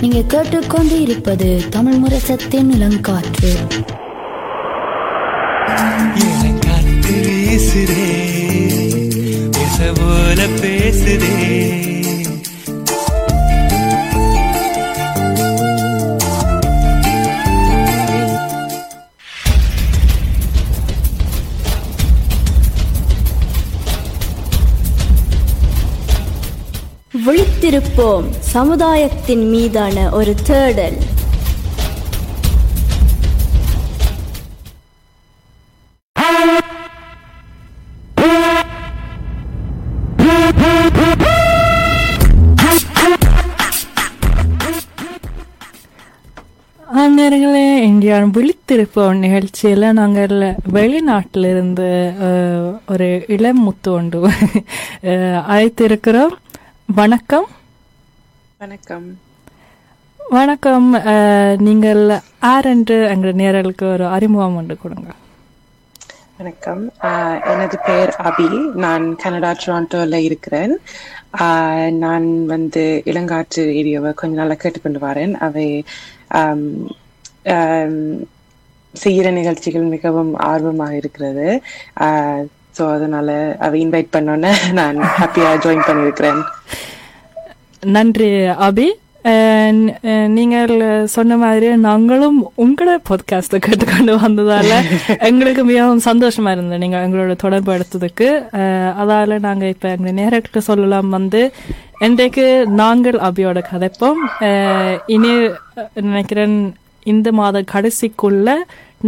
நீங்க கேட்டுக்கொண்டு இருப்பது தமிழ் முரசத்தின் இளங்காற்று. விழித்திருப்போம் சமுதாயத்தின் மீதான ஒரு தேடல். நேரங்களே இந்தியா விழித்திருப்போம் நிகழ்ச்சியில். நாங்கள் வெளிநாட்டிலிருந்து ஒரு இளம் முத்து ஒன்று அழைத்திருக்கிறோம். வணக்கம். வணக்கம். வணக்கம். நீங்கள் ஆர் என்று எங்கள் நேரலுக்கு ஒரு அறிமுகம் ஒன்று கொடுங்க. வணக்கம். எனது பெயர் அபி. நான் கனடா டொராண்டோல இருக்கிறேன். நான் வந்து இளங்காற்று ரேடியோவை கொஞ்ச நாளா கேட்டுக்கொண்டு வரேன். அவை செய்கிற நிகழ்ச்சிகள் மிகவும் ஆர்வமாக இருக்கிறது. ஸோ அதனால அவை இன்வைட் பண்ணோன்னே நான் ஹாப்பியா ஜாயின் பண்ணியிருக்கிறேன். நன்றி அபி. நீங்கள் சொன்ன மாதிரி நாங்களும் உங்களோட பாட்காஸ்ட்டை கேட்டுக்கொண்டு வந்ததால எங்களுக்கு மிகவும் சந்தோஷமா இருந்தது நீங்க எங்களோட தொடர்பு எடுத்ததுக்கு. அதால நாங்க இப்ப எங்க நேரத்துக்கு சொல்லலாம் வந்து இன்றைக்கு நாங்கள் அபியோட கதைப்போம். இனி நினைக்கிறேன் இந்த மாத கடைசிக்குள்ள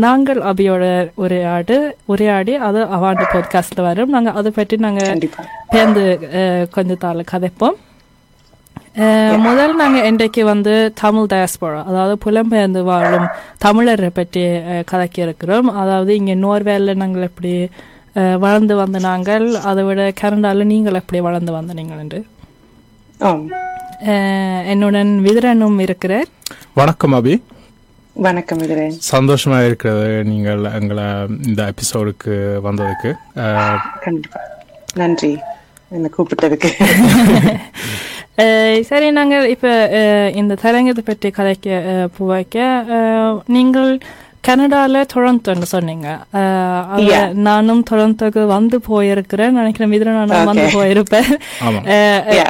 நாங்கள் அபியோட உரையாடு உரையாடி அது அவாண்ட பாட்காஸ்ட்ல வரும். நாங்க அதை பற்றி நாங்க கண்டிப்பா. பேர்ந்து கொஞ்ச தாள் கதைப்போம். முதல் நாங்க இன்றைக்கு வந்து தமிழ் டயஸ்போரா அதாவது புலம்பெயர்ந்து வாழும் தமிழரை பற்றி கதைக்க இருக்கிறோம் அதாவது இங்க நோர்வேல நாங்கள் எப்படி வளர்ந்து வந்த நாங்கள் அதை விட கனடால நீங்கள் எப்படி வளர்ந்து வந்த நீங்கள் என்று என்னுடன் விதிரனும் இருக்கிறார் வணக்கம் அபி வணக்கம் இதுரேன் சந்தோஷமா இருக்கிறது நீங்கள் எங்களை இந்த எபிசோடுக்கு வந்ததுக்கு நன்றி என்னை கூப்பிட்டதுக்கு சரி நாங்கள் இப்ப அஹ், இந்த தரங்கத்தை பற்றி கதைக்க போவைக்க நீங்கள் கனடால டொரண்டோன்னு சொன்னீங்க. நானும் டொரண்டோக்கு வந்து போயிருக்கிறேன் நினைக்கிறேன் மிதிர நானும் வந்து. போயிருப்பேன்.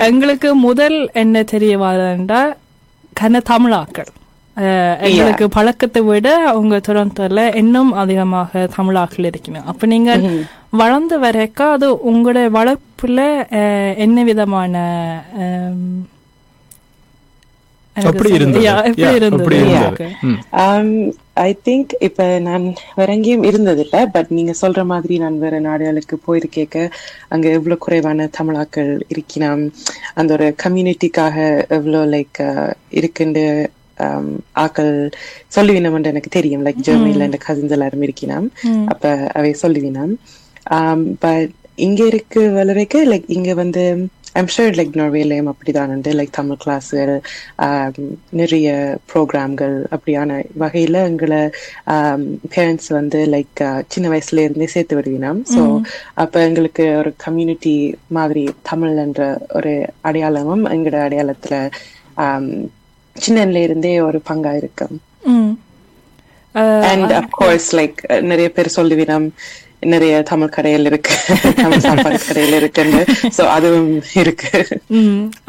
எங்களுக்கு முதல் என்ன தெரிய வரண்டா கன தமிழாக்கள் எங்களுக்கு பழக்கத்தை விட உங்க டொரண்டோல இன்னும் அதிகமாக தமிழாக்கள் இருக்கணும் அப்ப நீங்க வளர்ந்து வரைக்க அது உங்களோட வளர்ப்புல என்ன விதமான. ஐ திங்க் இப்ப நான் வேற எங்கேயும் இருந்ததில்ல பட் நீங்க சொல்ற மாதிரி நான் வேற நாடுகளுக்கு போயிருக்கேக்க அங்க எவ்வளவு குறைவான தமிழாக்கள் இருக்கலாம் அந்த ஒரு கம்யூனிட்டிக்காக எவ்வளவு லைக் இருக்குண்டு um, ஆக்கள் சொல்லுவினம்னு எனக்கு தெரியும். லைக் ஜெர்மனில இந்த கசின்ஸ் எல்லாரும் இருக்கலாம் அப்ப அவை சொல்லுவினம். பட் இங்க இருக்கு வளரைக்கு லைக் இங்க வந்து ஐம் ஷூர் லைக் நோர்வேலையும் அப்படிதான் உண்டு. லைக் தமிழ் கிளாஸுகள் நிறைய ப்ரோக்ராம்கள் அப்படியான வகையில எங்களை பேரண்ட்ஸ் வந்து லைக் சின்ன வயசுல இருந்தே சேர்த்து விடுவினோம். ஸோ அப்ப எங்களுக்கு ஒரு கம்யூனிட்டி மாதிரி தமிழ் என்ற ஒரு அடையாளமும் எங்களோட அடையாளத்துல um, சின்னல இருந்தே ஒரு பங்கா இருக்கும். அண்ட் அப்கோர்ஸ் லைக் நிறைய பேர் சொல்லுவினம். நிறைய தமிழ் கடையில் இருக்கு. தமிழ் சாப்பாடு கடையில் இருக்குன்னு. சோ அதுவும் இருக்கு.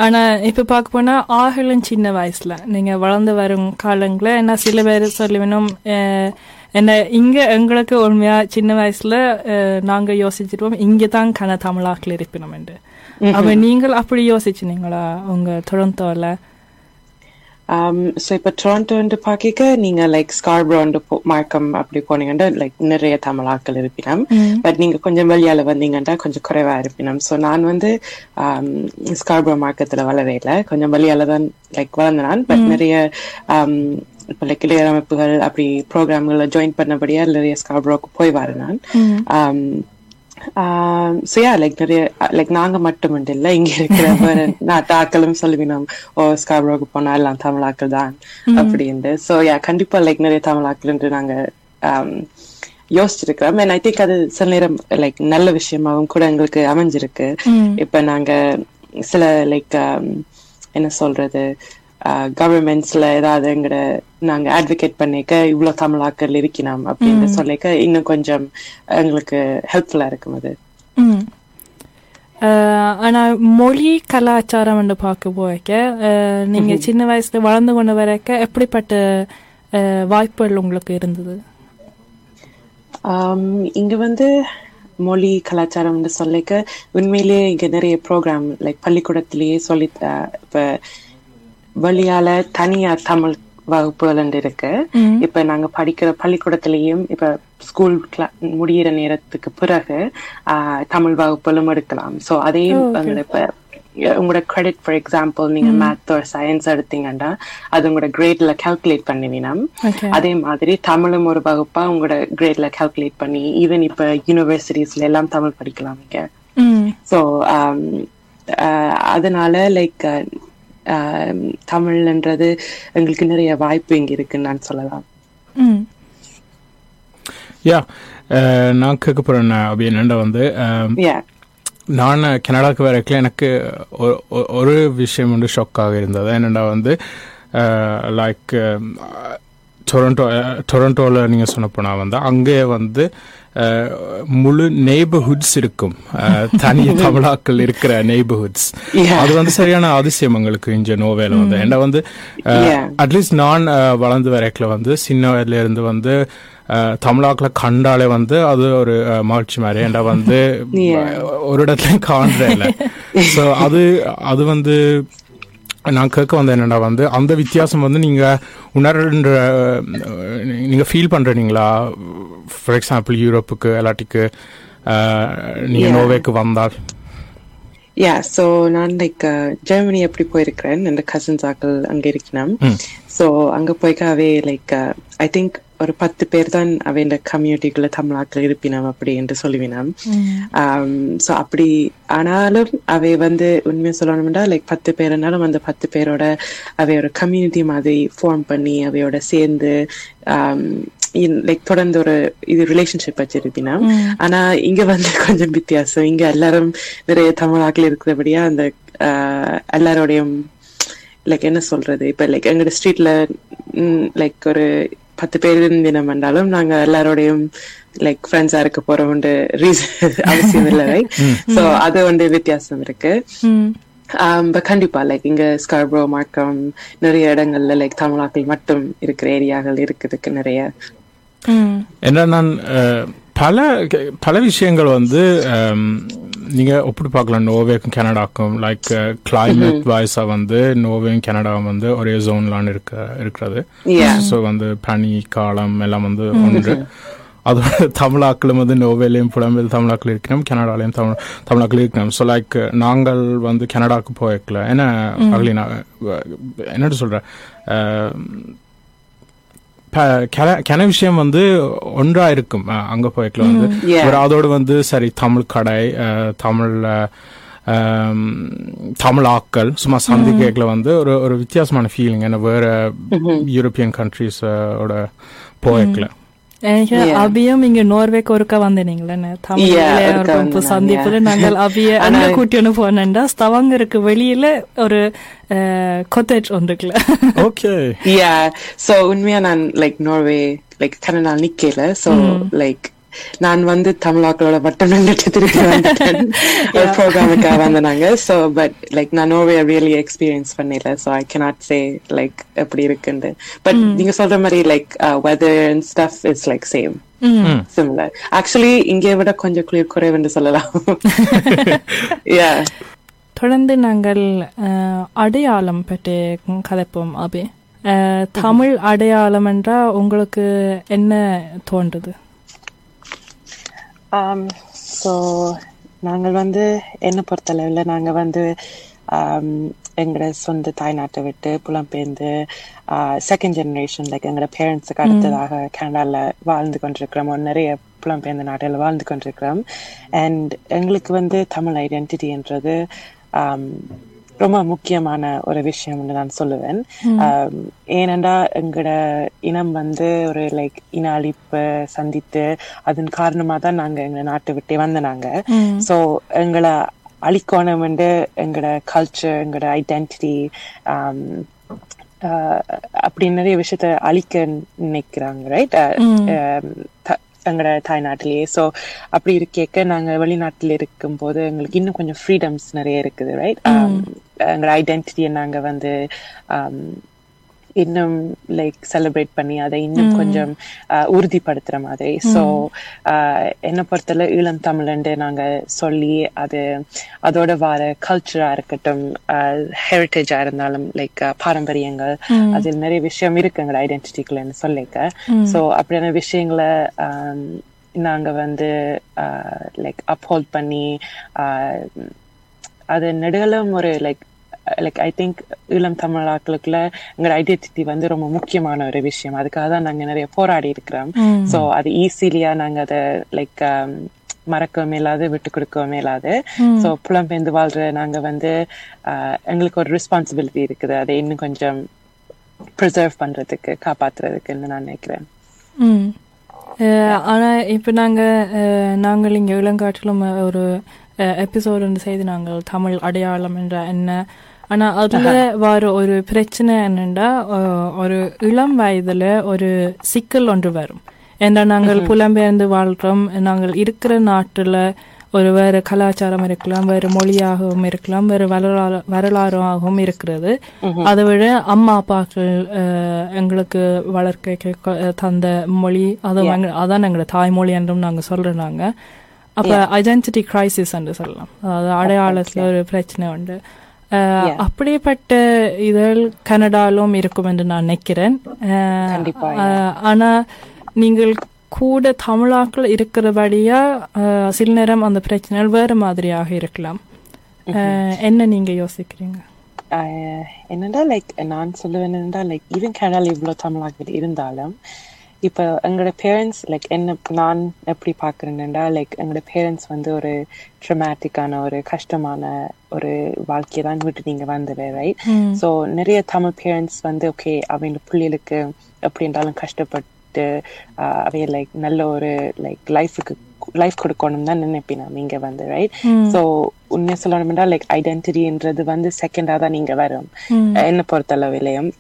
ஆனா இப்ப பார்க்க போனா ஆகலும் சின்ன வயசுல. நீங்க வளர்ந்து வரும் காலங்கள என்ன சில பேர் சொல்லுவேணும் என்ன இங்க எங்களுக்கு உண்மையா சின்ன வயசுல நாங்க யோசிச்சிருப்போம் இங்க தான் கன தமிழாக்கள் இருப்பினோம் என்று. அப்ப நீங்கள் அப்படி யோசிச்சினீங்களா உங்க டொரண்டோல ஸோ இப்போ டொரண்டோ பாக்கிக்க நீங்க லைக் ஸ்கார்ப்ரோண்டு மார்க்கம் அப்படி போனீங்கன்னா லைக் நிறைய தமிழ் ஆட்கள் இருப்பினம். பட் நீங்க கொஞ்சம் வெளியால வந்தீங்கன்னா கொஞ்சம் குறைவா இருப்பினம். ஸோ நான் வந்து ஸ்கார்ப்ரோ மார்க்கத்துல வளரையில கொஞ்சம் வெளியால தான் லைக் வளர்ந்தேன். பட் நிறைய um, இப்போ லைக் இளையர் அமைப்புகள் அப்படி ப்ரோக்ராம்களை ஜாயின் பண்ணபடியா நிறைய ஸ்கார்ப்ரோக்கு போய் வரேன் நான். ஸோ யா லைக் நிறைய லைக் நாங்க மட்டும் இல்ல இங்க இருக்கிற வேற நாட்டு ஆக்களும் சொல்லுவினோம் ஓ ஸ்கார்ப்ரோக்கு போனா எல்லாம் தமிழ் ஆக்கள் தான் அப்படின்ட்டு. ஸோ யா கண்டிப்பா லைக் நிறைய தமிழ் ஆக்கள் நாங்க um, யோசிச்சிருக்கிறோம். அண்ட் ஐ திங்க் அது சில நேரம் லைக் நல்ல விஷயமாவும் கூட எங்களுக்கு அமைஞ்சிருக்கு. இப்ப நாங்க சில லைக் என்ன சொல்றது கவர்மெண்ட்ஸ்ல ஏதாவது எங்கட நாங்க அட்வொகேட் பண்ணிக்க இவ்வளவு தமிழாக்கள் இருக்கணும் அப்படின்னு சொல்லிக்க இன்னும் கொஞ்சம் எங்களுக்கு ஹெல்ப்ஃபுல்லா இருக்கும் அது. ஆனா மொழி கலாச்சாரம் என்று பார்க்க போய்க்க அஹ், நீங்க சின்ன வயசுல வளர்ந்து கொண்டு வரைக்க எப்படிப்பட்ட வாய்ப்புகள் உங்களுக்கு இருந்தது? இங்க வந்து மொழி கலாச்சாரம்னு சொல்லிக்க உண்மையிலேயே இங்க நிறைய ப்ரோக்ராம் லைக் பள்ளிக்கூடத்திலேயே சொல்லி இப்ப வழியால தனியா தமிழ் வகுப்புகள் இருக்கு. இப்ப நாங்க படிக்கிற பள்ளிக்கூடத்திலேயும் இப்ப ஸ்கூல் முடியிற நேரத்துக்கு பிறகு தமிழ் வகுப்புகளும் எடுக்கலாம். சோ அதையும் இப்ப உங்களோட கிரெடிட் ஃபார் எக்ஸாம்பிள் நீங்க மேத் ஒரு சயின்ஸ் எடுத்தீங்கன்னா அது உங்களோட கிரேட்ல கால்குலேட் பண்ணுவீனா Okay. அதே மாதிரி தமிழும் ஒரு வகுப்பா உங்களோட கிரேட்ல கால்குலேட் பண்ணி ஈவன் இப்ப யூனிவர்சிட்டிஸ்ல எல்லாம் தமிழ் படிக்கலாம் இங்க. ம். ஸோ அதனால லைக் தமிழ்ன்றது எங்களுக்கு நிறைய வாய்ப்பு இங்க இருக்குன்னு நான் சொல்லலாம். ம். யா நான் கேட்க போகிறேன் அப்படி என்னென்ன வந்து. நான் கனடாக்கு வரைக்கும் எனக்கு ஒ- ஒ- ஒரு விஷயம் வந்து ஷாக்காக இருந்தது. என்னென்னா வந்து லைக் டொரண்டோ டொரண்டோவில் நீங்கள் சொன்ன போனால் வந்து அங்கே வந்து முழு நெய்பர்ஹுட்ஸ் இருக்கும் தனி தமிழாக்கள் இருக்கிற நெய்பர்ஹுட்ஸ். அது வந்து சரியான அதிசயம் எங்களுக்கு இங்க நோவேல வந்து என்ன வந்து Yeah. அட்லீஸ்ட் நான் வளர்ந்து வரைக்கல வந்து சின்ன வயதுல இருந்து வந்து தமிழாக்களை கண்டாலே வந்து அது ஒரு மகிழ்ச்சி மாதிரி ஏன்டா வந்து. ஒரு இடத்துலயும் காண்றேன் இல்ல ஸோ அது அது வந்து நான் கேட்க வந்த என்னடா வந்து அந்த வித்தியாசம் வந்து நீங்க உணர்ன்ற அஹ், நீங்க ஃபீல் பண்றீங்களா ஃபார் எக்ஸாம்பிள் யூரோப்புக்கு எல்லாட்டிக்கு அஹ், நீங்க Yeah. நோவேக்கு வந்தால். யா ஸோ நான் லைக் ஜெர்மனி எப்படி போயிருக்கிறேன்? என் கசின்ஸ் ஆக்கள் அங்க இருக்கணும் ஸோ அங்க போய்க்காவே லைக் ஐ திங்க் ஒரு பத்து பேர் தான் அவன் கம்யூனிட்டிக்குள்ள தமிழாக்கள் இருப்பினம் அப்படி என்று சொல்லுவினம் ஸோ அப்படி ஆனாலும் அவை வந்து உண்மையை சொல்லணும்னா லைக் பத்து பேர்னாலும் அந்த பத்து பேரோட அவை ஒரு கம்யூனிட்டி மாதிரி ஃபார்ம் பண்ணி அவையோட சேர்ந்து லைக் தொடர்ந்து ஒரு இது ரிலேஷன்ஷிப் வச்சிருப்பினா ஆனா இங்க வந்து கொஞ்சம் வித்தியாசம். இங்க எல்லாரும் நிறைய தமிழாக்கள் இருக்கிறபடியா அந்த எல்லாரோடையும் லைக் என்ன சொல்றது? இப்ப லைக் எங்களோட ஸ்ட்ரீட்ல லைக் ஒரு பத்து பேர் தினம் வந்தாலும் நாங்க எல்லாரோடையும் லைக் ஃப்ரெண்ட்ஸா இருக்க போறோம் ரீசன் அவசியம் இல்லை ரைட் சோ அது வந்து வித்தியாசம் இருக்கு. கண்டிப்பா லைக் இங்க ஸ்கார்ப்ரோ மார்க்கம் நிறைய இடங்கள்ல லைக் தமிழாக்கள் மட்டும் இருக்கிற ஏரியாக்கள் இருக்குதுக்கு நிறைய ம். என்ன நான் பல பல விஷயங்கள் வந்து அம், நீங்க ஒப்பிட்டு பார்க்கலாம்? நோவேக்கும் கனடாக்கும் லைக் கிளைமேட் வைஸா வந்து நோவேயும் கனடாவும் வந்து ஒரே ஜோன்லான் இருக்க இருக்கிறது. ஸோ வந்து பனி காலம் எல்லாம் வந்து ஒன்று. அதோட தமிழாக்களும் வந்து நோவேலையும் புலம்பெயர் தமிழாக்கள் இருக்கணும் கனடாலையும் தமிழ் தமிழாக்கள் இருக்கணும் ஸோ லைக் நாங்கள் வந்து கனடாக்கு போயிருக்கல. ஏன்னா அகலினா என்னட்டு ப- கென- விஷயம் வந்து ஒன்றா இருக்கும். அங்க போய்க்கல வந்து. ஒரு அதோட வந்து சரி தமிழ் கடை தமிழ் தமிழ் ஆக்கள் சும்மா சந்தி கேட்கல வந்து ஒரு ஒரு வித்தியாசமான ஃபீலிங் என்ன வேற யூரோப்பியன் கண்ட்ரீஸ் ஓட போய்க்கல. அபியும் இங்க நோர்வேக்கு ஒருக்கா வந்தீங்களே தமிழ் சந்திப்புல yeah. நாங்கள் அபிய அங்க கூட்டிட்டு போனேன்டா ஸ்தவங்கருக்கு வெளியில ஒரு கொத்தேஜ் ஒன்றுக்குல ஓகே யா சோ உண்மையா நான் லைக் நார்வே லைக் கனடா நிக்கல சோ லைக் நான் வந்து தமிழாக்களோட மட்டும் நின்றுட்டு திருப்பி வந்துட்டேன். ஒரு ப்ரோக்ராமுக்காக வந்தாங்க சோ பட் லைக் நான் நோர்வே ரியலி எக்ஸ்பீரியன்ஸ் பண்ணல. So I cannot say like எப்படி இருக்குன்னு. பட் நீங்க சொல்ற மாதிரி like weather and stuff is like same similar actually இங்கே விட கொஞ்சம் குளிர் குறைவுன்னு சொல்லலாம். யா தொடர்ந்து நாங்கள் அஹ், அடையாளம் பற்றி கதைப்போம் அபி. அஹ், தமிழ் அடையாளம் என்றா உங்களுக்கு என்ன தோன்றுது? ஸோ நாங்கள் வந்து என்ன பொறுத்தளவில் நாங்கள் வந்து um, எங்களோட சொந்த தாய்நாட்டை விட்டு புலம்பெயர்ந்து செகண்ட் ஜெனரேஷன் லைக் எங்களோட பேரண்ட்ஸுக்கு அடுத்ததாக கனடாவில் வாழ்ந்து கொண்டிருக்கிறோம். நிறைய புலம்பெயர்ந்த நாட்டில் வாழ்ந்து கொண்டிருக்கிறோம். அண்ட் எங்களுக்கு வந்து தமிழ் ஐடென்டிட்டின்றது um, ரொம்ப முக்கியமான ஒரு விஷயம்னு நான் சொல்லுவேன். ஏனென்றா எங்களோட இனம் வந்து ஒரு லைக் இன அழிப்பு சந்தித்து அதன் காரணமா தான் நாங்க எங்க நாட்டை விட்டே வந்த நாங்க. சோ எங்களை அழிக்கணும் வந்து எங்களோட கல்ச்சர் எங்களோட ஐடென்டிட்டி அப்படி நிறைய விஷயத்த அழிக்க நினைக்கிறாங்க ரைட் எங்களோட தாய்நாட்டிலேயே. ஸோ அப்படி இருக்கேக்க நாங்க வெளிநாட்டில் இருக்கும்போது எங்களுக்கு இன்னும் கொஞ்சம் ஃப்ரீடம்ஸ் நிறைய இருக்குது ரைட் எங்களோட ஐடென்டிட்டியை நாங்க வந்து um, இன்னும் லைக் செலிப்ரேட் பண்ணி அதை இன்னும் கொஞ்சம் உறுதிப்படுத்துற மாதிரி. ஸோ என்னை பொறுத்தல ஈழம் தமிழ்ண்டு நாங்க சொல்லி அது அதோட வர கல்ச்சரா இருக்கட்டும் ஹெரிட்டேஜா இருந்தாலும் லைக் பாரம்பரியங்கள் அதில் நிறைய விஷயம் இருக்கு எங்களோட ஐடென்டிட்டிக்குள்ளன்னு சொல்லிக்க. ஸோ அப்படியான விஷயங்களை நாங்க வந்து லைக் அப்ஹோல்ட் பண்ணி அது நெடுகலும் ஒரு லைக் லைக் ஐ திங்க் இளம் தமிழாக்களுக்குள்ள எங்களோட ஐடென்டிட்டி வந்து ரொம்ப முக்கியமான ஒரு விஷயம். அதுக்காக தான் நாங்க நிறைய போராடி இருக்கிறோம். ஸோ அது ஈஸிலியா நாங்க அதை லைக் மறக்கவும் இல்லாது விட்டு கொடுக்கவும் இல்லாது. ஸோ புலம்பெயர்ந்து வாழ்ற நாங்க வந்து எங்களுக்கு ஒரு ரெஸ்பான்சிபிலிட்டி இருக்குது. அதை இன்னும் கொஞ்சம் ப்ரிசர்வ் பண்றதுக்கு காப்பாத்துறதுக்குன்னு நான் நினைக்கிறேன். ம். அஹ், ஆனா இப்ப நாங்க அஹ், நாங்கள் இங்க இளங்காட்டிலும் ஒரு எபிசோடு செய்து நாங்கள் தமிழ் அடையாளம் என்ற என்ன ஆனா அதுல வர ஒரு பிரச்சனை என்னன்னா ஒரு இளம் வயதுல ஒரு சிக்கல் ஒன்று வரும். ஏன்னா நாங்கள் புலம்பெயர்ந்து வாழ்றோம். நாங்கள் இருக்கிற நாட்டுல ஒரு வேறு கலாச்சாரம் இருக்கலாம் வேறு மொழியாகவும் இருக்கலாம் வேறு வரலாறு வரலாறாகவும் இருக்கிறது. அதை விட அம்மா அப்பாக்கள் எங்களுக்கு வளர்க்க தந்த மொழி அது அதான் எங்களோட தாய்மொழி என்றும் நாங்க சொல்றோம் நாங்க. அப்ப ஐடென்டிட்டி கிரைசிஸ் என்று சொல்லலாம். அதாவது அடையாளத்துல ஒரு பிரச்சனை உண்டு. அப்படிப்பட்ட இதழ் கனடாலும் இருக்கும் என்று நான் நினைக்கிறேன். ஆனா நீங்கள் கூட தமிழாக்கள் இருக்கிறபடியா சில நேரம் அந்த பிரச்சனைகள் வேற மாதிரியாக இருக்கலாம். என்ன நீங்க யோசிக்கிறீங்க? என்னடா லைக் நான் சொல்லுவேன்டா லைக் ஈவன் கனடால இவ்வளவு தமிழாக்கள் இருந்தாலும் இப்ப எங்களோட பேரண்ட்ஸ் லைக் என்ன நான் எப்படி பாக்குறேன்டா லைக் எங்களோட பேரண்ட்ஸ் வந்து ஒரு ட்ரமாட்டிக்கான ஒரு கஷ்டமான ஒரு வாழ்க்கையை தான் விட்டு நீங்க வந்தது ரைட் ஸோ நிறைய தமிழ் பேரண்ட்ஸ் வந்து ஓகே அவங்க பிள்ளைகளுக்கு எப்படி இருந்தாலும் கஷ்டப்பட்டு அவைய லைக் நல்ல ஒரு லைக் லைஃபுக்கு லைஃப் கொடுக்கணும் தான் நினைப்பேன் நான் இங்க வந்து ரைட் ஸோ உண்மையை சொல்லணும்னா லைக் ஐடென்டிட்டின்றது வந்து செகண்டா தான் நீங்க வரும். என்னை பொறுத்தளவிலையும்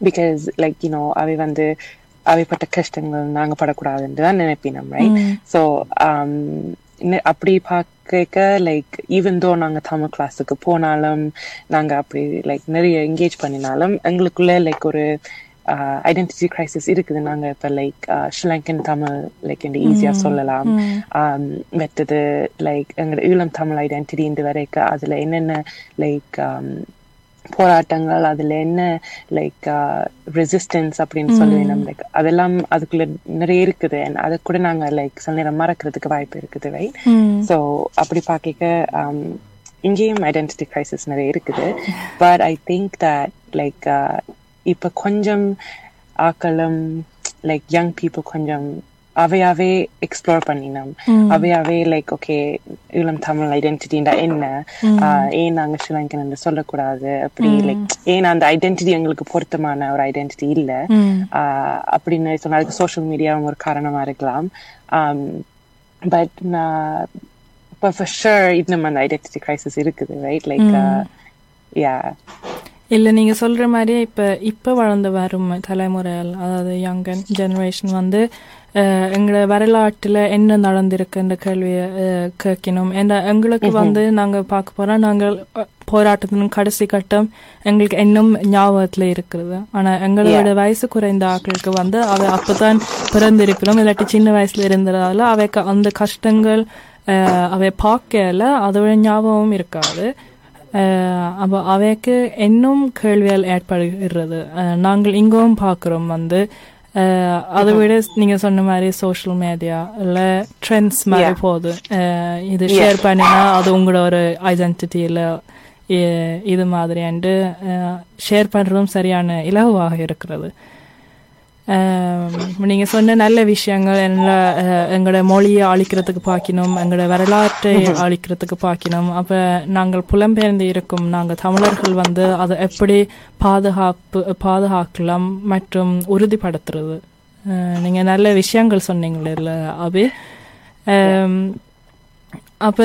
பிகாஸ் லைக் யூனோ அவை வந்து அவைப்பட்ட கஷ்டங்கள் நாங்க படக்கூடாதுன்னு தான் நினைப்பேன் நம்ம ரைட் ஸோ அப்படி பார்க்க லைக் ஈவன் தோ நாங்க தமிழ் கிளாஸுக்கு போனாலும் நாங்க அப்படி லைக் நிறைய என்கேஜ் பண்ணினாலும் எங்களுக்குள்ள லைக் ஒரு ஐடென்டிட்டி கிரைசிஸ் இருக்குது. நாங்க இப்ப லைக் ஸ்ரீலங்கன் தமிழ் லைக் இந்த ஈஸியா சொல்லலாம். மற்றது லைக் எங்களோட ஈழம் தமிழ் ஐடென்டிட்டி இந்த வரைக்கும் அதுல என்னென்ன லைக் போராட்டங்கள் அதுல என்ன லைக் ரெசிஸ்டன்ஸ் அப்படின்னு சொல்லுவேன் நம்ம லைக் அதெல்லாம் அதுக்குள்ள நிறைய இருக்குது. அதை கூட நாங்க லைக் சில நேரம் மறக்கிறதுக்கு வாய்ப்பு இருக்குது ரைட் ஸோ அப்படி பார்க்க இங்கேயும் ஐடென்டிட்டி கிரைசிஸ் நிறைய இருக்குது. But I think that like இப்ப கொஞ்சம் ஆக்களும் லைக் யங் பீப்புள் கொஞ்சம் அவையாவே எக்ஸ்ப்ளோர் பண்ணினோம். அவையாவே லைக் ஓகே இளம் தமிழ் ஐடென்டிட்டிண்டா என்ன? ஏன் நாங்க ஸ்ரீலங்கன் என்று சொல்லக்கூடாது? அப்படி லைக் ஏன் அந்த ஐடென்டிட்டி எங்களுக்கு பொருத்தமான ஒரு ஐடென்டிட்டி இல்ல? அப்படின்னு சொன்னா அதுக்கு சோஷியல் மீடியாவும் ஒரு காரணமா இருக்கலாம். பட் நான் இப்போ ஃபார் ஷுர் இன்னும் அந்த ஐடென்டிட்டி கிரைசிஸ் இருக்குது ரைட் லைக் யா இல்ல நீங்க சொல்ற மாதிரியே இப்ப இப்ப வளர்ந்து வரும் தலைமுறைகள் அதாவது யங்கன் ஜெனரேஷன் வந்து எங்களோட வரலாற்றுல என்ன நடந்திருக்குன்ற கேள்வியை கேட்கணும் ஏன்னா எங்களுக்கு வந்து நாங்க பார்க்க போறோம் நாங்கள் போராட்டத்தின் கடைசி கட்டம் எங்களுக்கு இன்னும் ஞாபகத்துல இருக்கிறது ஆனா எங்களோட வயசு குறைந்த ஆட்களுக்கு வந்து அவை அப்பதான் பிறந்திருக்கிறோம் இல்லாட்டி சின்ன வயசுல இருந்ததால அவைக்கு அந்த கஷ்டங்கள் அவை பார்க்கல அதோட ஞாபகம் இருக்காது. அப்போ அவைக்கு இன்னும் கேள்விகள் ஏற்படுகிறது நாங்கள் இங்கும் பார்க்குறோம் வந்து அதை விட நீங்க சொன்ன மாதிரி சோஷியல் மீடியா இல்ல ட்ரெண்ட்ஸ் மாதிரி போகுது இது ஷேர் பண்ணினா அது உங்களோட ஒரு ஐடென்டிட்டியில இது மாதிரியாண்டு ஷேர் பண்றதும் சரியான இலகுவாக இருக்கிறது அஹ் நீங்க சொன்ன நல்ல விஷயங்கள் அஹ் எங்களோட மொழியை அழிக்கிறதுக்கு பார்க்கணும் எங்களோட வரலாற்றை அழிக்கிறதுக்கு பார்க்கணும் அப்ப நாங்கள் புலம்பெயர்ந்து இருக்கும் நாங்கள் தமிழர்கள் வந்து அதை எப்படி பாதுகாப்பு பாதுகாக்கலாம் மற்றும் உறுதிப்படுத்துறது? அஹ் நீங்க நல்ல விஷயங்கள் சொன்னீங்களே இல்ல அபி? அப்ப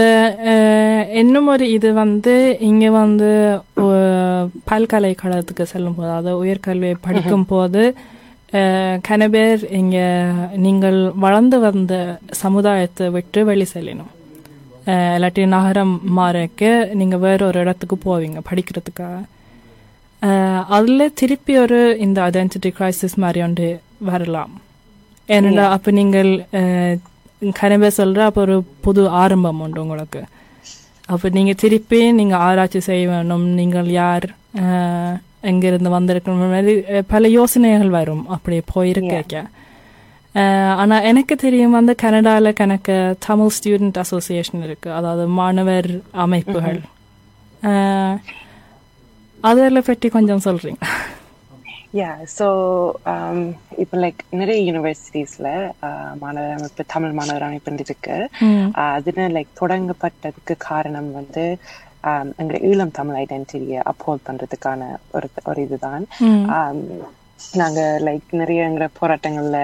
இன்னும் ஒரு இது வந்து இங்க வந்து பல்கலைக்கழகத்துக்கு செல்லும் போது அதாவது உயர்கல்வியை படிக்கும் போது கன பேர் இங்க நீங்கள் வளர்ந்து வந்த சமுதாயத்தை விட்டு வெளி செல்லணும் இல்லாட்டி நகரம் மாறக்க நீங்க வேற ஒரு இடத்துக்கு போவீங்க படிக்கிறதுக்காக அதுல திருப்பி ஒரு இந்த ஐடென்டிட்டி கிரைசிஸ் மாதிரி ஒன்று வரலாம் ஏன்னா அப்ப நீங்கள் கனவே சொல்ற அப்ப ஒரு புது ஆரம்பம் உண்டு உங்களுக்கு அப்ப நீங்க திருப்பி நீங்க ஆராய்ச்சி செய்ய வேணும் நீங்கள் யார் எங்கிருந்து வந்திருக்கணும் மாதிரி பல யோசனைகள் வரும். அப்படி போயிருக்க அஹ், ஆனா எனக்கு தெரியும் வந்து கனடால கணக்கு தமிழ் ஸ்டூடெண்ட் அசோசியேஷன் இருக்கு. அதாவது மாணவர் அமைப்புகள். அஹ், அதெல்லாம் பற்றி கொஞ்சம் சொல்றீங்க. யா ஸோ இப்போ லைக் நிறைய யூனிவர்சிட்டிஸ்ல மாணவர் அமைப்பு தமிழ் மாணவர் அமைப்பு இருக்கு. ஆஹ் அதுன்னு லைக் தொடங்கப்பட்டதுக்கு காரணம் வந்து ஆம், எங்க ஈழம் தமிழ் ஐடென்டிட்டியை அப்ஹோல்ட் பண்றதுக்கான ஒரு ஒரு இதுதான். நாங்க லைக் நிறைய எங்களோட போராட்டங்கள்ல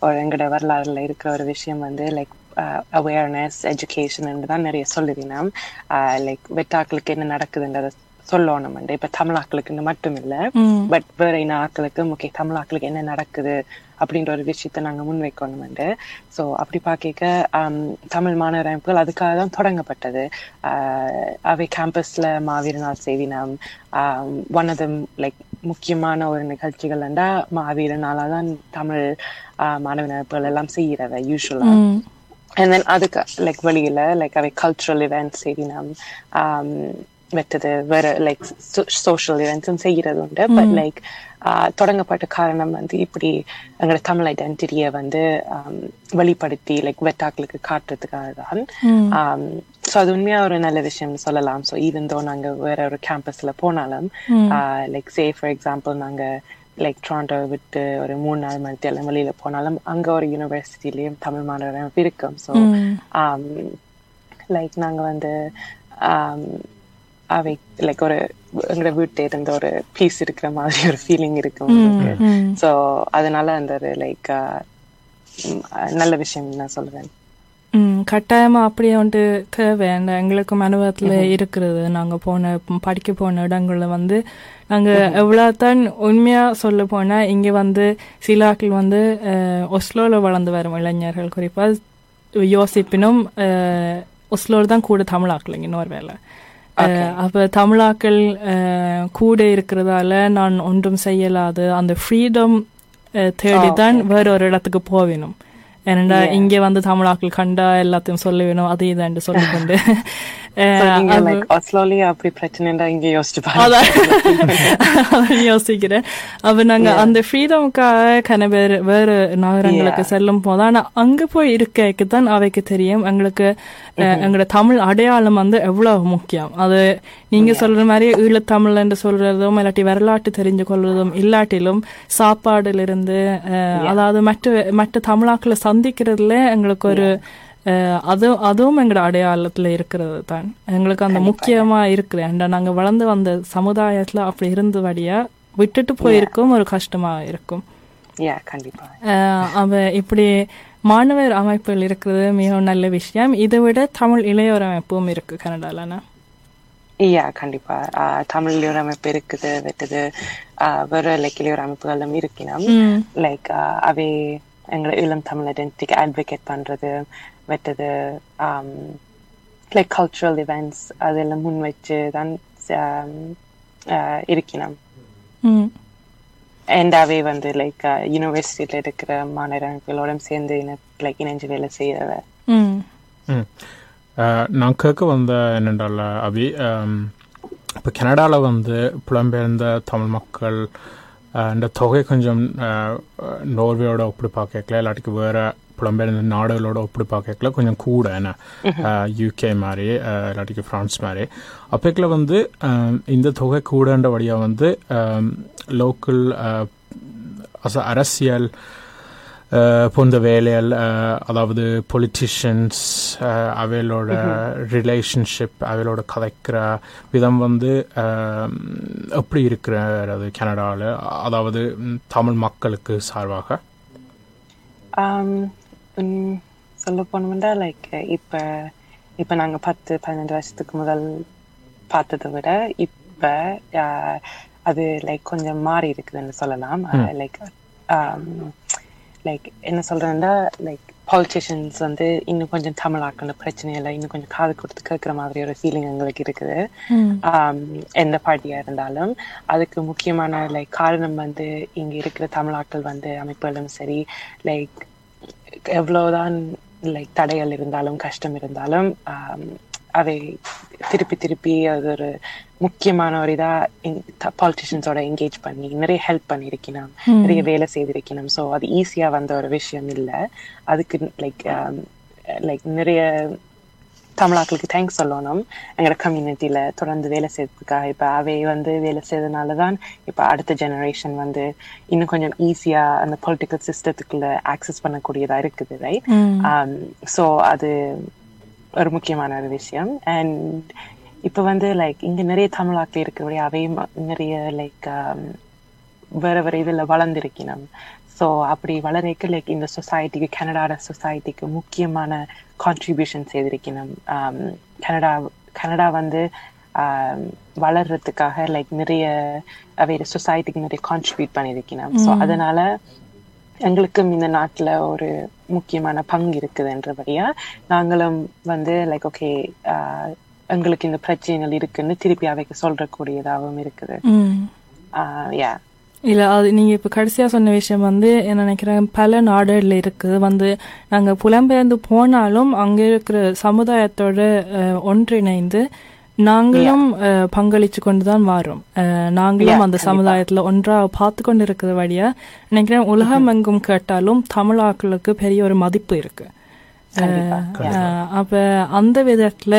ஒரு எங்களோட வரலாறுல இருக்கிற ஒரு விஷயம் வந்து லைக் அவேர்னஸ் எஜுகேஷன் தான் நிறைய சொல்லுவினோம் லைக் வெட்டாக்களுக்கு என்ன நடக்குதுன்றத சொல்லணும் இப்ப தமிழாக்களுக்கு மட்டும் இல்ல. பட் வேற இன ஆக்களுக்கு ஓகே தமிழாக்களுக்கு என்ன நடக்குது அப்படின்ற ஒரு விஷயத்த நாங்க முன்வைக்கணும்ண்டு ஸோ அப்படி பார்க்க தமிழ் மாணவர் அமைப்புகள் அதுக்காக தான் தொடங்கப்பட்டது அவை கேம்பஸ்ல மாவீர நாள் செய்தினம் ஒன் ஆஃப் லைக் முக்கியமான ஒரு நிகழ்ச்சிகள் என்றா மாவீர நாளா தான் தமிழ் மாணவர் அமைப்புகள் எல்லாம் செய்யறவ யூஸ்வலா. அண்ட் தென் அதுக்கு லைக் வெளியில லைக் அவை கல்ச்சுரல் இவெண்ட்ஸ் செய்தினம் வெட்டது. வேற லைக் சோஷியல் இவெண்ட்ஸும் செய்கிறது உண்டு பட் லைக் தொடங்கப்பட்ட காரணம் வந்து இப்படி எங்களோட தமிழ் ஐடென்டிட்டியை வந்து வெளிப்படுத்தி லைக் வெட்டாக்களுக்கு காட்டுறதுக்காக தான். ஸோ அது உண்மையா ஒரு நல்ல விஷயம் சொல்லலாம். ஸோ ஈவன் தோ நாங்க வேற ஒரு கேம்பஸ்ல போனாலும் லைக் சே ஃபார் எக்ஸாம்பிள் நாங்க லைக் டொரண்டோ விட்டு ஒரு மூணு நாள் மணி எல்லாம் வெளியில போனாலும் அங்க ஒரு யூனிவர்சிட்டிலயும் தமிழ் மாணவர் இருக்கும். ஸோ லைக் நாங்க வந்து அவை லைக் ஒரு எங்களோட வீட்டு இருந்த ஒரு பீஸ் இருக்கிற மாதிரி ஒரு ஃபீலிங் இருக்கும் ஸோ அதனால அந்த ஒரு லைக் நல்ல விஷயம் நான் சொல்லுவேன் கட்டாயமா அப்படியே வந்துட்டு தேவை. அந்த எங்களுக்கும் அனுபவத்துல இருக்கிறது. நாங்க போன படிக்க போன இடங்கள்ல வந்து நாங்க எவ்வளவுதான் உண்மையா சொல்ல போனா இங்க வந்து சில ஆட்கள் வந்து ஒஸ்லோல வளர்ந்து வரும் இளைஞர்கள். குறிப்பா யோசிப்பினும் ஒஸ்லோல தான் கூட தமிழாக்கள் இங்க நோர்வேல. அஹ், அப்ப தமிழாக்கள் அஹ், கூட இருக்கிறதால நான் ஒன்றும் செய்யலாது. அந்த ஃப்ரீடம் தேடிதான் வேற ஒரு இடத்துக்கு போவேணும் ஏன்னா இங்க வந்து தமிழாக்கள் கண்டா எல்லாத்தையும் சொல்ல வேணும் அது இதாண்டு சொல்லிக்கொண்டு. நீங்க லைக் ஆஸ்லோலி அப்படி பிரச்சனைடா இங்க யோசிச்சு பாருங்க யோசிக்கிறேன் அப்ப நாங்க அந்த ஃப்ரீடமுக்காக கன பேர் வேறு நகரங்களுக்கு செல்லும் போது ஆனா அங்க போய் இருக்க தான் அவைக்கு தெரியும் எங்களுக்கு எங்களோட தமிழ் அடையாளம் வந்து எவ்வளவு முக்கியம் அது நீங்க சொல்ற மாதிரி ஈழத்தமிழ் என்று சொல்றதும் இல்லாட்டி வரலாற்று தெரிஞ்சு கொள்வதும் இல்லாட்டிலும் சாப்பாடுல இருந்து அஹ், அதாவது மற்ற மற்ற தமிழாக்களை சந்திக்கிறதுல எங்களுக்கு ஒரு அஹ், அது அதுவும் எங்களோட அடையாளத்துல இருக்கிறது தான் எங்களுக்கு அந்த முக்கியமா இருக்குது. ஏன்டா நாங்க வளர்ந்து வந்த சமுதாயத்துல அப்படி இருந்தபடியா விட்டுட்டு போயிருக்கும் ஒரு கஷ்டமா இருக்கும். அவ இப்படி மாணவர் அமைப்புகள் இருக்கிறது மிகவும் நல்ல விஷயம். இதை விட தமிழ் இளையோர் அமைப்பும் இருக்கு கனடாலனா யா கண்டிப்பா. தமிழ் இளையோர் அமைப்பு இருக்குது வெட்டது வேற லைக் இளையோர் அமைப்புகளும் இருக்கணும் லைக் அவை எங்களை இளம் தமிழ் ஐடென்டிட்டிக்கு அட்வொகேட் பண்றது. வெட்டது லைக் கல்ச்சுரல் இவெண்ட்ஸ் அதெல்லாம் முன் வச்சு தான் இருக்கணும் அவை வந்து லைக் யூனிவர்சிட்டியில இருக்கிற மாணவர் அமைப்புகளோட சேர்ந்து லைக் இணைஞ்சு வேலை செய்யறவ நான் கேட்க வந்த என்னென்றால் அபி இப்போ கனடாவில் வந்து புலம்பெயர்ந்த தமிழ் மக்கள் இந்த தொகை கொஞ்சம் நோர்வேயோட ஒப்பிட்டு பார்க்கல இல்லாட்டிக்கு வேறு புலம்பெயர்ந்த நாடுகளோட ஒப்பிட்டு பார்க்கல கொஞ்சம் கூட என்ன யூகே மாதிரி இல்லாட்டிக்கு ஃப்ரான்ஸ் மாதிரி அப்போக்கில் வந்து இந்த தொகை கூடன்ற வழியாக வந்து லோக்கல் அரசியல் போன்ற வேலைகள் அதாவது பொலிட்டிஷியன்ஸ் அவைகளோட ரிலேஷன்ஷிப் அவைகளோட கதைக்கிற விதம் வந்து எப்படி இருக்கிறது கனடாவில் அதாவது தமிழ் மக்களுக்கு சார்பாக. சொல்ல போனோம்னா லைக் இப்ப இப்ப நாங்க பத்து பதினஞ்சு வருஷத்துக்கு முதல் பார்த்ததை விட இப்ப ஆஹ், அது லைக் கொஞ்சம் மாறி இருக்குதுன்னு சொல்லலாம். லைக் லைக் என்ன சொல்றேன்னா லைக் politicians வந்து இன்னும் கொஞ்சம் தமிழாக்கணும் பிரச்சனை இல்லை இன்னும் கொஞ்சம் காது கொடுத்து கேட்குற மாதிரி ஒரு ஃபீலிங் எங்களுக்கு இருக்குது. எந்த பார்ட்டியா இருந்தாலும். அதுக்கு முக்கியமான லைக் காரணம் வந்து இங்க இருக்கிற தமிழாக்கள் வந்து அமைப்புகளும் சரி லைக் எவ்வளவுதான் லைக் தடைகள் இருந்தாலும் கஷ்டம் இருந்தாலும் அதை திருப்பி திருப்பி அது ஒரு முக்கியமான ஒரு இதா பாலிட்டிஷியன்ஸோட என்கேஜ் பண்ணி நிறைய ஹெல்ப் பண்ணியிருக்கணும். நிறைய வேலை செய்திருக்கணும். ஸோ அது ஈஸியா வந்த ஒரு விஷயம் இல்லை. அதுக்கு லைக் லைக் நிறைய தமிழாக்களுக்கு தேங்க்ஸ் சொல்லணும். எங்களோட கம்யூனிட்டியில தொடர்ந்து வேலை செய்யறதுக்காக இப்ப அவை வந்து வேலை செய்யறதுனால தான் இப்ப அடுத்த ஜெனரேஷன் வந்து இன்னும் கொஞ்சம் ஈஸியா அந்த பொலிட்டிக்கல் சிஸ்டத்துக்குள்ள ஆக்சஸ் பண்ணக்கூடியதா இருக்குது ரைட் ஸோ அது ஒரு முக்கியமான ஒரு விஷயம். அண்ட் இப்ப வந்து லைக் இங்க நிறைய தமிழாக்கள் இருக்கிறபடி அவையும் நிறைய லைக் வேற வேற இதுல வளர்ந்திருக்கணும். ஸோ அப்படி வளரைக்கு லைக் இந்த சொசைட்டிக்கு கனடாட சொசைட்டிக்கு முக்கியமான கான்ட்ரிபியூஷன் செய்திருக்கணும் கனடா கனடா வந்து வளர்றதுக்காக லைக் நிறைய அவை சொசைட்டிக்கு நிறைய கான்ட்ரிபியூட் பண்ணியிருக்கணும். ஸோ அதனால எங்களுக்கும் இந்த நாட்டுல ஒரு முக்கியமான பங்கு இருக்குதுன்றபடியா நாங்களும் வந்து லைக் ஓகே எங்களுக்கு இந்த பிரச்சனைகள் இருக்குன்னு திருப்பி அவைக்கு சொல்றக்கூடியதாகவும் இருக்குது. யா இல்ல அது நீங்க இப்ப கடைசியா சொன்ன விஷயம் வந்து என்ன நினைக்கிறேன் பல நாடுகள்ல இருக்குது வந்து நாங்க புலம்பெயர்ந்து போனாலும் அங்க இருக்கிற சமுதாயத்தோட ஒன்றிணைந்து நாங்களும் பங்களிச்சு கொண்டுதான் வாரோம். அஹ், நாங்களும் அந்த. சமுதாயத்துல ஒன்றா பார்த்து கொண்டு இருக்கிற வழியா நினைக்கிறேன் உலகம் எங்கும் கேட்டாலும் தமிழாக்களுக்கு பெரிய ஒரு மதிப்பு இருக்கு. கண்டிப்பா அஹ், அப்ப அந்த விதத்துல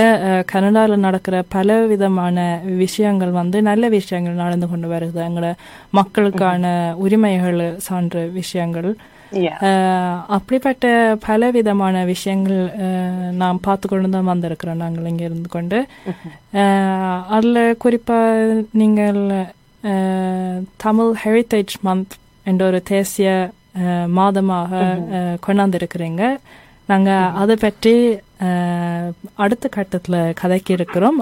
கனடால நடக்கிற பல விதமான விஷயங்கள் வந்து நல்ல விஷயங்கள் நடந்து கொண்டு வருது. எங்களோட மக்களுக்கான உரிமைகள் சார்ந்த விஷயங்கள். அப்படிப்பட்ட பல விதமான விஷயங்கள் நாம் பார்த்து கொண்டு தான் வந்திருக்கிறோம் நாங்கள் இங்கே இருந்து கொண்டு. அதுல குறிப்பா நீங்கள் தமிழ் ஹெரிட்டேஜ் மந்த் என்ற ஒரு தேசிய மாதமாக அஹ், கொண்டாந்திருக்கிறீங்க. நாங்கள் அதை பற்றி அடுத்த கட்டத்தில் கதைக்கு இருக்கிறோம்.